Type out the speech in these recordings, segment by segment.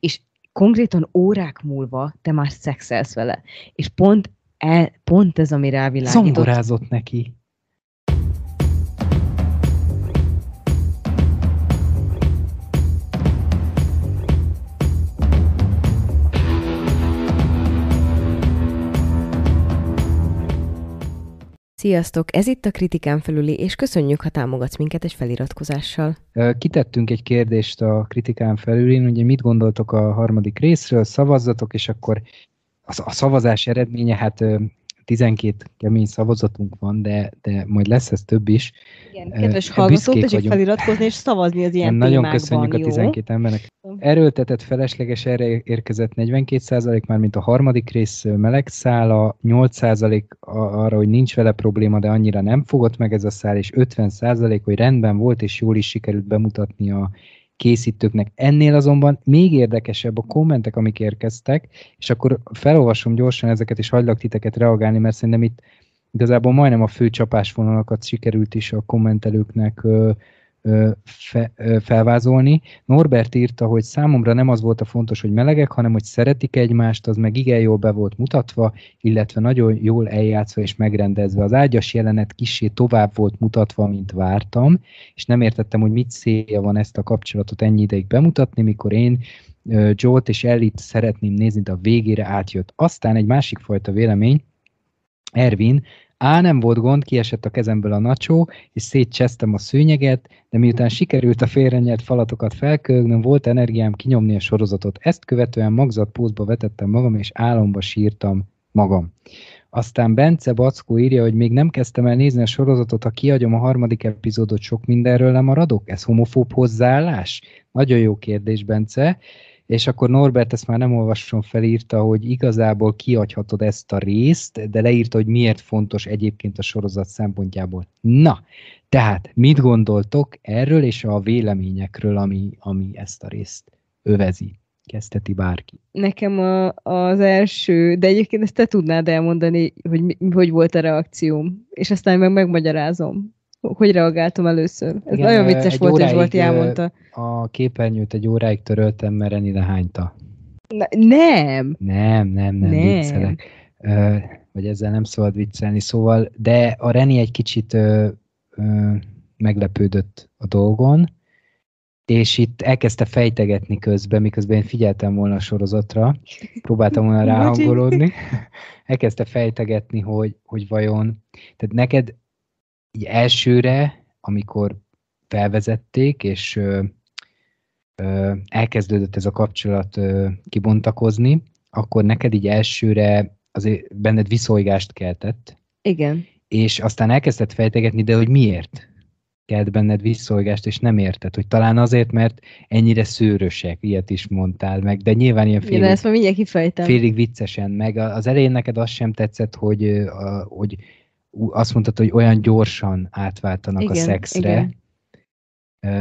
és konkrétan órák múlva te már szexelsz vele. És pont, e, pont ez, ami rávilágított. Zomborázott neki. Sziasztok! Ez itt a Kritikán felüli, és köszönjük, ha támogatsz minket egy feliratkozással. Kitettünk egy kérdést a Kritikán felülin, ugye mit gondoltok a harmadik részről, szavazzatok, és akkor a szavazás eredménye, hát 12 kemény szavazatunk van, de, de majd lesz ez több is. Igen, kedves hallgatók, tessék feliratkozni és szavazni az ilyen Nagyon témákban, köszönjük jó? a 12 embernek. Erőltetett felesleges erre érkezett 42% már mint a harmadik rész meleg szála, 8% arra, hogy nincs vele probléma, de annyira nem fogott meg ez a szál, és 50% hogy rendben volt, és jól is sikerült bemutatni a készítőknek. Ennél azonban még érdekesebb a kommentek, amik érkeztek, és akkor felolvasom gyorsan ezeket, és hagylak titeket reagálni, mert szerintem itt igazából majdnem a fő csapásvonalakat sikerült is a kommentelőknek fe, felvázolni. Norbert írta, hogy számomra nem az volt a fontos, hogy melegek, hanem hogy szeretik egymást, az meg igen jól be volt mutatva, illetve nagyon jól eljátszva és megrendezve. Az ágyas jelenet kisé tovább volt mutatva, mint vártam, és nem értettem, hogy mit célja van ezt a kapcsolatot ennyi ideig bemutatni, mikor én Joe-t és Ellit szeretném nézni, de a végére átjött. Aztán egy másik fajta vélemény, Ervin Á, nem volt gond, kiesett a kezemből a nacsó, és szétcsesztem a szőnyeget, de miután sikerült a félrenyelt falatokat felkögnöm, volt energiám kinyomni a sorozatot. Ezt követően magzatpózba vetettem magam, és álomba sírtam magam. Aztán Bence Backó írja, hogy még nem kezdtem el nézni a sorozatot, ha kiadjam a harmadik epizódot, sok mindenről lemaradok? Ez homofób hozzáállás? Nagyon jó kérdés, Bence és akkor Norbert ezt már nem olvasom fel, írta, hogy igazából kiadhatod ezt a részt, de leírta, hogy miért fontos egyébként a sorozat szempontjából. Na, tehát mit gondoltok erről és a véleményekről, ami, ami ezt a részt övezi? Kezdheti bárki. Nekem a, az első, de egyébként ezt te tudnád elmondani, hogy hogy volt a reakcióm, és aztán meg megmagyarázom hogy reagáltam először. Ez Igen, nagyon vicces volt, óráig, és volt, elmondta. A képernyőt egy óráig töröltem, mert Reni lehányta. Ne, nem! Nem, nem, nem, nem. viccelek. Ö, vagy ezzel nem szabad viccelni, szóval, de a Reni egy kicsit ö, ö, meglepődött a dolgon, és itt elkezdte fejtegetni közben, miközben én figyeltem volna a sorozatra, próbáltam volna ráhangolódni, elkezdte fejtegetni, hogy, hogy vajon, tehát neked így elsőre, amikor felvezették, és ö, ö, elkezdődött ez a kapcsolat ö, kibontakozni, akkor neked így elsőre azért benned viszonygást keltett. Igen. És aztán elkezdett fejtegetni, de hogy miért kelt benned visszolgást, és nem érted, hogy talán azért, mert ennyire szőrösek, ilyet is mondtál meg, de nyilván ilyen félig, Igen, ezt már kifejtem. félig viccesen, meg az elején neked az sem tetszett, hogy, a, hogy azt mondtad, hogy olyan gyorsan átváltanak igen, a szexre. Igen.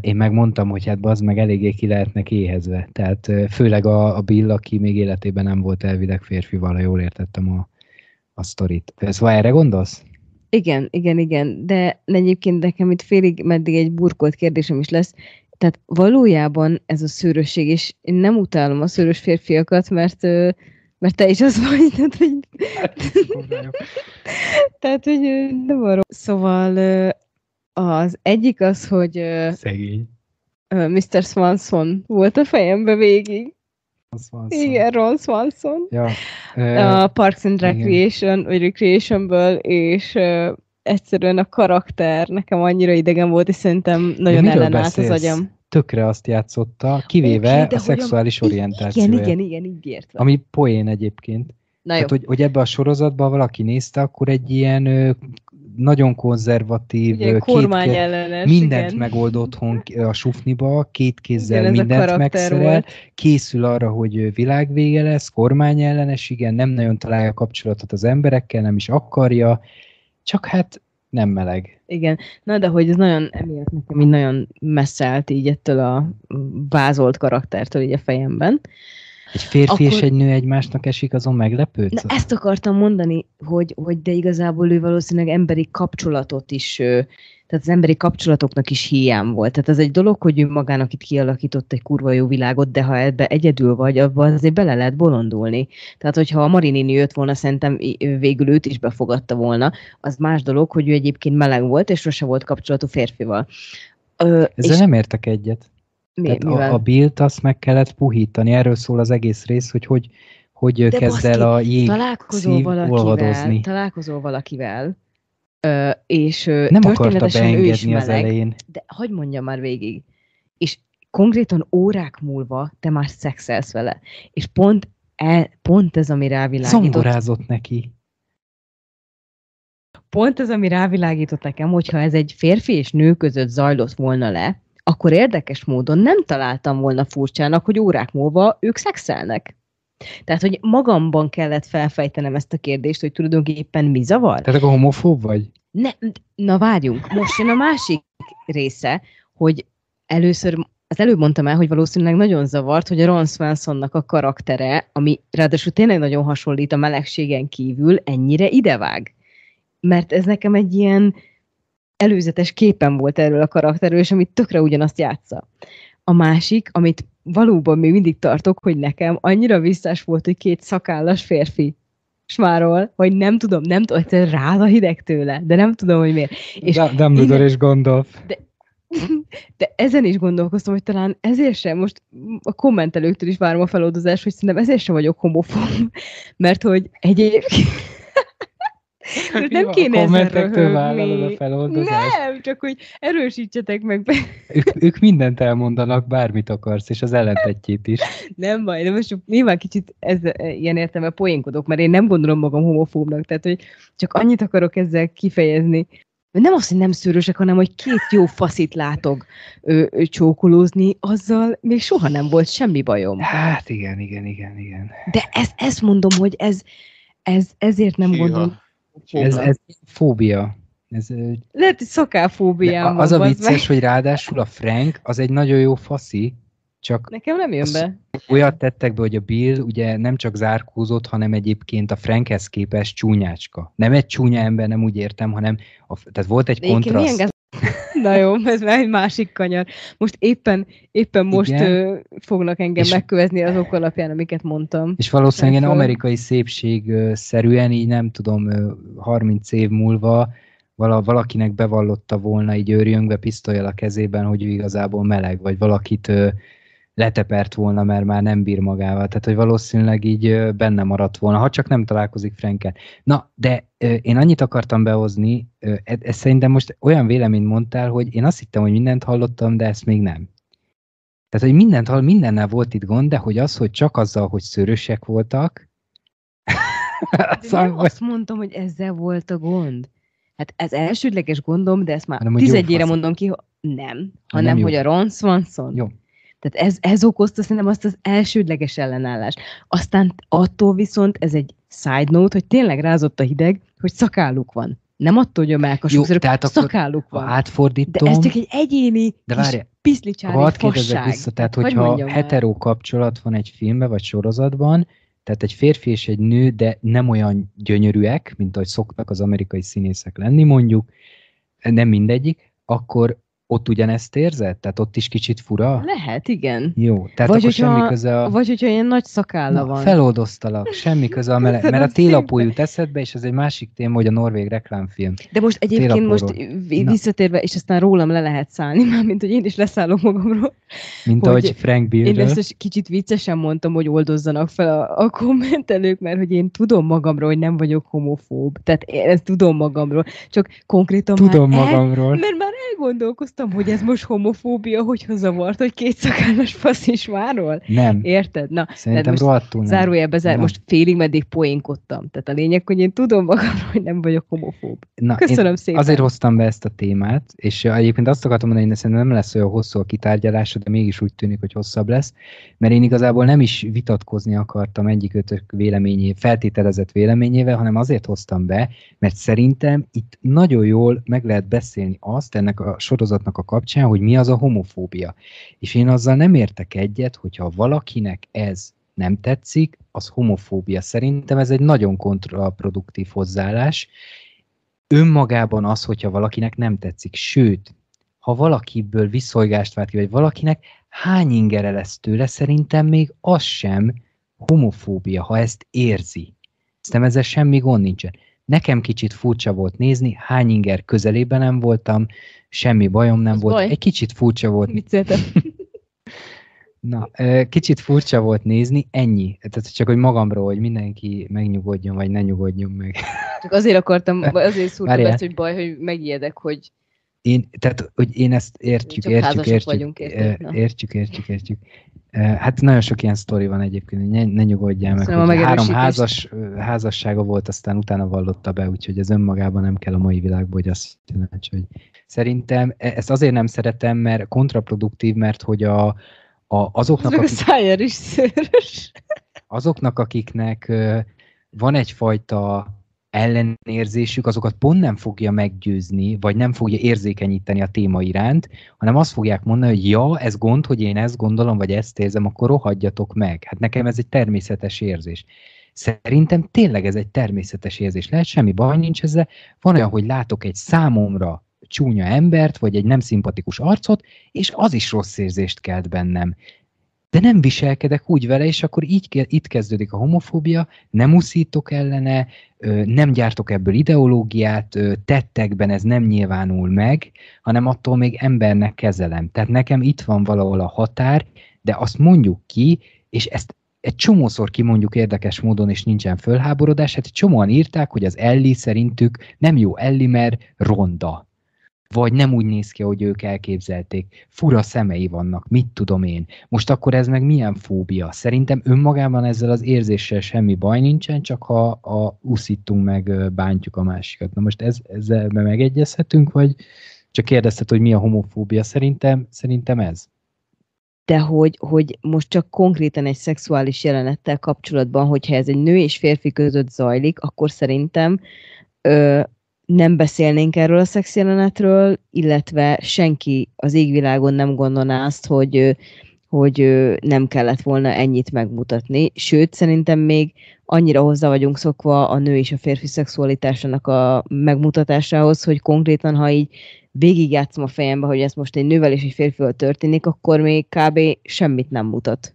Én megmondtam, hogy hát az meg eléggé ki lehetnek éhezve. Tehát főleg a, a Bill, aki még életében nem volt elvileg férfival, ha jól értettem a, a sztorit. Szóval erre gondolsz? Igen, igen, igen. De egyébként nekem itt félig meddig egy burkolt kérdésem is lesz. Tehát valójában ez a szőrösség, és én nem utálom a szőrös férfiakat, mert mert te is az vagy, tehát, hogy... tehát, hogy nem arról. Szóval az egyik az, hogy... Szegény. Mr. Swanson volt a fejembe végig. Swanson. Igen, Ron Swanson. Ja. A Parks and Recreation, vagy Recreationből, és egyszerűen a karakter nekem annyira idegen volt, és szerintem nagyon ellenállt az agyam tökre azt játszotta, kivéve okay, a szexuális olyan... orientációja. Igen, igen, igen, így értve. Ami poén egyébként. Na Tehát, hogy, hogy ebbe a sorozatban valaki nézte, akkor egy ilyen ö, nagyon konzervatív, Ugye, két, ellenes, mindent igen. megold otthon a sufniba, két kézzel igen, mindent megszerel, volt. készül arra, hogy világvége lesz, kormány ellenes, igen, nem nagyon találja kapcsolatot az emberekkel, nem is akarja, csak hát nem meleg. Igen, na de hogy ez nagyon, emiatt nekem így nagyon messze állt így ettől a vázolt karaktertől így a fejemben. Egy férfi akkor... és egy nő egymásnak esik, azon meglepődsz? Na, ezt akartam mondani, hogy, hogy de igazából ő valószínűleg emberi kapcsolatot is, tehát az emberi kapcsolatoknak is hiány volt. Tehát ez egy dolog, hogy ő magának itt kialakított egy kurva jó világot, de ha ebbe egyedül vagy, abban azért bele lehet bolondulni. Tehát, hogyha a Marinini jött volna, szerintem végül őt is befogadta volna, az más dolog, hogy ő egyébként meleg volt, és sose volt kapcsolatú férfival. Ö, Ezzel és... nem értek egyet. Mi, a, a Bilt azt meg kellett puhítani, erről szól az egész rész, hogy hogy, hogy De kezd el a jég találkozol valakivel, találkozol valakivel, ö, és nem akarta beengedni az meleg, elején. De hogy mondja már végig. És konkrétan órák múlva te már szexelsz vele. És pont, e, pont ez, ami rávilágított. Zongorázott neki. Pont ez, ami rávilágított nekem, hogyha ez egy férfi és nő között zajlott volna le, akkor érdekes módon nem találtam volna furcsának, hogy órák múlva ők szexelnek. Tehát, hogy magamban kellett felfejtenem ezt a kérdést, hogy tulajdonképpen mi zavar. Tehát akkor homofób vagy? Ne, na várjunk, most jön a másik része, hogy először, az előbb mondtam el, hogy valószínűleg nagyon zavart, hogy a Ron Swansonnak a karaktere, ami ráadásul tényleg nagyon hasonlít a melegségen kívül, ennyire idevág. Mert ez nekem egy ilyen, előzetes képen volt erről a karakterről, és amit tökre ugyanazt játsza. A másik, amit valóban még mindig tartok, hogy nekem annyira visszás volt, hogy két szakállas férfi smáról, hogy nem tudom, nem tudom, hogy rá a hideg tőle, de nem tudom, hogy miért. És Dumbledore innen, és Gondolf. De, de ezen is gondolkoztam, hogy talán ezért sem, most a kommentelőktől is várom a feloldozást, hogy szerintem ezért sem vagyok homofób, mert hogy egyébként nem kéne ezzel vállalod a feloldozást. Nem, csak hogy erősítsetek meg. Be. Ők, ők mindent elmondanak, bármit akarsz, és az ellentetjét is. Nem baj, de most nyilván kicsit ez, ilyen értelme poénkodok, mert én nem gondolom magam homofóbnak, tehát hogy csak annyit akarok ezzel kifejezni, nem az, hogy nem szőrösek, hanem hogy két jó faszit látok ő, ő, csókolózni, azzal még soha nem volt semmi bajom. Hát igen, igen, igen, igen. De ez, ezt mondom, hogy ez, ez ezért nem Hűha. gondolom, ez, ez fóbia. Ez, Lehet, hogy szakálfóbiám Az a vicces, meg. hogy ráadásul a Frank az egy nagyon jó faszi, csak Nekem nem jön be. Olyat tettek be, hogy a Bill ugye nem csak zárkózott, hanem egyébként a Frankhez képest csúnyácska. Nem egy csúnya ember, nem úgy értem, hanem a, tehát volt egy kontraszt. Na jó, ez már egy másik kanyar. Most éppen, éppen most ö, fognak engem és, megkövezni azok alapján, amiket mondtam. És valószínűleg ilyen amerikai szépség szerűen, így nem tudom, 30 év múlva vala, valakinek bevallotta volna így őrjöngve pisztolyal a kezében, hogy ő igazából meleg, vagy valakit letepert volna, mert már nem bír magával. Tehát, hogy valószínűleg így benne maradt volna, ha csak nem találkozik Frankel. Na, de én annyit akartam behozni, ez, ez szerintem most olyan véleményt mondtál, hogy én azt hittem, hogy mindent hallottam, de ezt még nem. Tehát, hogy mindent hall, mindennel volt itt gond, de hogy az, hogy csak azzal, hogy szörösek voltak, szóval, nem azt mondtam, hogy ezzel volt a gond. Hát ez elsődleges gondom, de ezt már tizedjére mondom ki, nem, hanem nem hogy a Ron Swanson. Jó. Tehát ez, ez okozta szerintem azt az elsődleges ellenállás. Aztán attól viszont ez egy side note, hogy tényleg rázott a hideg, hogy szakálluk van. Nem attól, hogy a melkasok, tehát szakáluk van. átfordítom... De ez csak egy egyéni de várj, piszlicsári hadd fasság. vissza, tehát hát, hogyha hogy hetero kapcsolat van egy filmben vagy sorozatban, tehát egy férfi és egy nő, de nem olyan gyönyörűek, mint ahogy szoktak az amerikai színészek lenni mondjuk, nem mindegyik, akkor ott ugyanezt érzed? Tehát ott is kicsit fura? Lehet, igen. Jó, tehát vagy akkor semmi köze a... Vagy hogyha ilyen nagy szakálla Na, van. Feloldoztalak, semmi köze a mele... Mert a télapó jut eszedbe, és ez egy másik téma, hogy a norvég reklámfilm. De most egyébként most visszatérve, és aztán rólam le lehet szállni, már mint hogy én is leszállok magamról. Mint hogy ahogy Frank Billről. Én ezt kicsit viccesen mondtam, hogy oldozzanak fel a, a kommentelők, mert hogy én tudom magamról, hogy nem vagyok homofób. Tehát én ezt tudom magamról. Csak konkrétan tudom már magamról. El, mert már elgondolkoztam értem, hogy ez most homofóbia, hogy zavart, hogy két szakállas fasz is várol? Nem. Érted? Na, Szerintem most rohadtul nem. Zárójelbe zár, nem. most félig meddig poénkodtam. Tehát a lényeg, hogy én tudom magamról, hogy nem vagyok homofób. Na, Köszönöm szépen. Azért hoztam be ezt a témát, és egyébként azt akartam mondani, hogy szerintem nem lesz olyan hosszú a kitárgyalása, de mégis úgy tűnik, hogy hosszabb lesz, mert én igazából nem is vitatkozni akartam egyikőtök véleményé, feltételezett véleményével, hanem azért hoztam be, mert szerintem itt nagyon jól meg lehet beszélni azt ennek a sorozatnak a kapcsán, hogy mi az a homofóbia. És én azzal nem értek egyet, hogyha valakinek ez nem tetszik, az homofóbia. Szerintem ez egy nagyon kontraproduktív hozzáállás. Önmagában az, hogyha valakinek nem tetszik, sőt, ha valakiből viszolgást vált ki, vagy valakinek hány ingere lesz tőle, szerintem még az sem homofóbia, ha ezt érzi. Szerintem ezzel semmi gond nincsen. Nekem kicsit furcsa volt nézni, hány inger közelében nem voltam, semmi bajom nem Az volt. Baj. Egy kicsit furcsa volt. Mit Na, kicsit furcsa volt nézni, ennyi. Tehát csak, hogy magamról, hogy mindenki megnyugodjon, vagy ne nyugodjon meg. Csak azért akartam, azért szúrtam ezt, hogy baj, hogy megijedek, hogy én, tehát, hogy én ezt értjük, Csak értjük, értjük, vagyunk, értjük, értjük, értjük, értjük. Hát nagyon sok ilyen sztori van egyébként, ne, ne nyugodjál meg, hogy három házas, házassága volt, aztán utána vallotta be, úgyhogy ez önmagában nem kell a mai világban, hogy azt jelenti, hogy szerintem e, ezt azért nem szeretem, mert kontraproduktív, mert hogy a, a, azoknak, akik, a is szőrös. azoknak, akiknek van egyfajta ellenérzésük, azokat pont nem fogja meggyőzni, vagy nem fogja érzékenyíteni a téma iránt, hanem azt fogják mondani, hogy ja, ez gond, hogy én ezt gondolom, vagy ezt érzem, akkor rohadjatok meg. Hát nekem ez egy természetes érzés. Szerintem tényleg ez egy természetes érzés. Lehet, semmi baj nincs ezzel. Van olyan, hogy látok egy számomra csúnya embert, vagy egy nem szimpatikus arcot, és az is rossz érzést kelt bennem de nem viselkedek úgy vele, és akkor így itt kezdődik a homofóbia, nem uszítok ellene, nem gyártok ebből ideológiát, tettekben ez nem nyilvánul meg, hanem attól még embernek kezelem. Tehát nekem itt van valahol a határ, de azt mondjuk ki, és ezt egy csomószor kimondjuk érdekes módon, és nincsen fölháborodás, hát csomóan írták, hogy az Elli szerintük nem jó Elli, mert ronda vagy nem úgy néz ki, hogy ők elképzelték. Fura szemei vannak, mit tudom én. Most akkor ez meg milyen fóbia? Szerintem önmagában ezzel az érzéssel semmi baj nincsen, csak ha a uszítunk meg bántjuk a másikat. Na most ez, ezzel megegyezhetünk, vagy csak kérdezted, hogy mi a homofóbia? Szerintem, szerintem ez. De hogy, hogy most csak konkrétan egy szexuális jelenettel kapcsolatban, hogyha ez egy nő és férfi között zajlik, akkor szerintem ö, nem beszélnénk erről a szexjelenetről, illetve senki az égvilágon nem gondolná azt, hogy, hogy nem kellett volna ennyit megmutatni. Sőt, szerintem még annyira hozzá vagyunk szokva a nő és a férfi szexualitásának a megmutatásához, hogy konkrétan, ha így végigjátszom a fejembe, hogy ez most egy nővel és egy férfival történik, akkor még kb. semmit nem mutat.